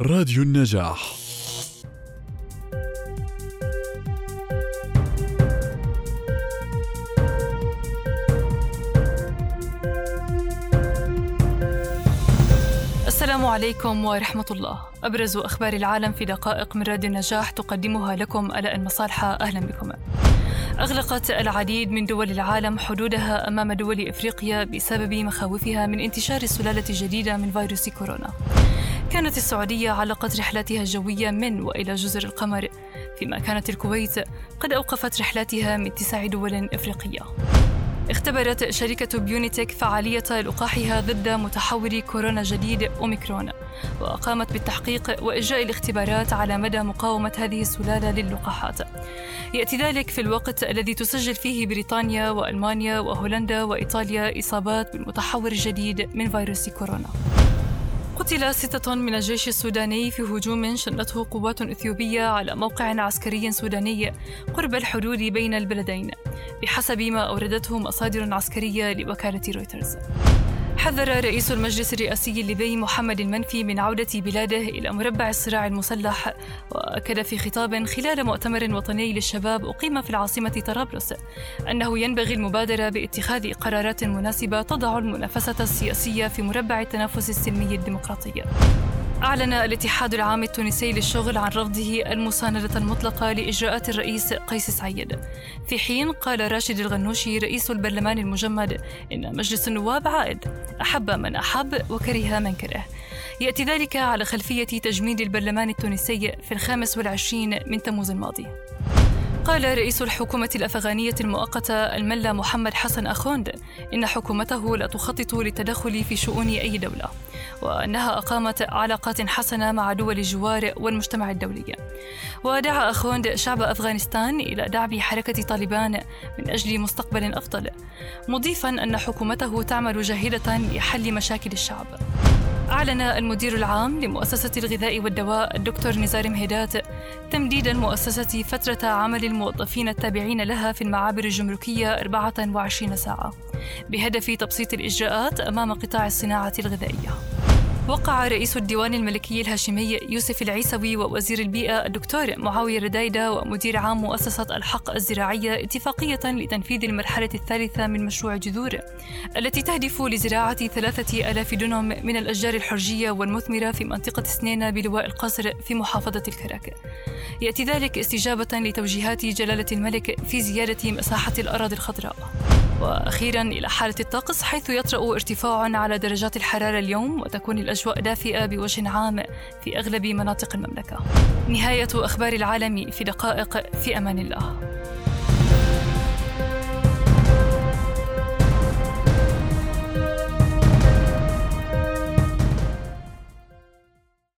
راديو النجاح. السلام عليكم ورحمة الله. أبرز أخبار العالم في دقائق من راديو النجاح تقدمها لكم ألاء المصالحة أهلا بكم. أغلقت العديد من دول العالم حدودها أمام دول إفريقيا بسبب مخاوفها من انتشار سلالة جديدة من فيروس كورونا. كانت السعودية علقت رحلاتها الجوية من وإلى جزر القمر. فيما كانت الكويت قد أوقفت رحلاتها من تسع دول إفريقية. اختبرت شركة بيونيتك فعالية لقاحها ضد متحور كورونا جديد أوميكرون وقامت بالتحقيق وإجراء الاختبارات على مدى مقاومة هذه السلالة للقاحات. يأتي ذلك في الوقت الذي تسجل فيه بريطانيا وألمانيا وهولندا وإيطاليا إصابات بالمتحور الجديد من فيروس كورونا. قتل ستة من الجيش السوداني في هجوم شنته قوات إثيوبية على موقع عسكري سوداني قرب الحدود بين البلدين بحسب ما أوردته مصادر عسكرية لوكالة رويترز. حذر رئيس المجلس الرئاسي الليبي محمد المنفي من عودة بلاده إلى مربع الصراع المسلح وأكد في خطاب خلال مؤتمر وطني للشباب أقيم في العاصمة طرابلس أنه ينبغي المبادرة باتخاذ قرارات مناسبة تضع المنافسة السياسية في مربع التنافس السلمي الديمقراطي. أعلن الاتحاد العام التونسي للشغل عن رفضه المساندة المطلقة لإجراءات الرئيس قيس سعيد. في حين قال راشد الغنوشي رئيس البرلمان المجمد إن مجلس النواب عائد. أحب من أحب وكره من كره. يأتي ذلك على خلفية تجميد البرلمان التونسي في الخامس والعشرين من تموز الماضي. قال رئيس الحكومة الأفغانية المؤقتة الملا محمد حسن أخوند إن حكومته لا تخطط للتدخل في شؤون أي دولة وأنها أقامت علاقات حسنة مع دول الجوار والمجتمع الدولي. ودعا أخوند شعب أفغانستان إلى دعم حركة طالبان من أجل مستقبل أفضل مضيفا أن حكومته تعمل جاهدة لحل مشاكل الشعب. أعلن المدير العام لمؤسسة الغذاء والدواء الدكتور نزار مهدات تمديد المؤسسة فترة عمل الموظفين التابعين لها في المعابر الجمركية 24 ساعة بهدف تبسيط الإجراءات أمام قطاع الصناعة الغذائية. وقع رئيس الديوان الملكي الهاشمي يوسف العيسوي ووزير البيئة الدكتور معاوية ردايدة ومدير عام مؤسسة الحق الزراعية اتفاقية لتنفيذ المرحلة الثالثة من مشروع جذور التي تهدف لزراعة ثلاثة ألاف دنم من الأشجار الحرجية والمثمرة في منطقة سنينة بلواء القصر في محافظة الكراك. يأتي ذلك استجابة لتوجيهات جلالة الملك في زيادة مساحة الأراضي الخضراء. وأخيرا إلى حالة الطقس حيث يطرأ ارتفاع على درجات الحرارة اليوم وتكون الأجواء دافئة بوجه عام في أغلب مناطق المملكة. نهاية أخبار العالم في دقائق في أمان الله.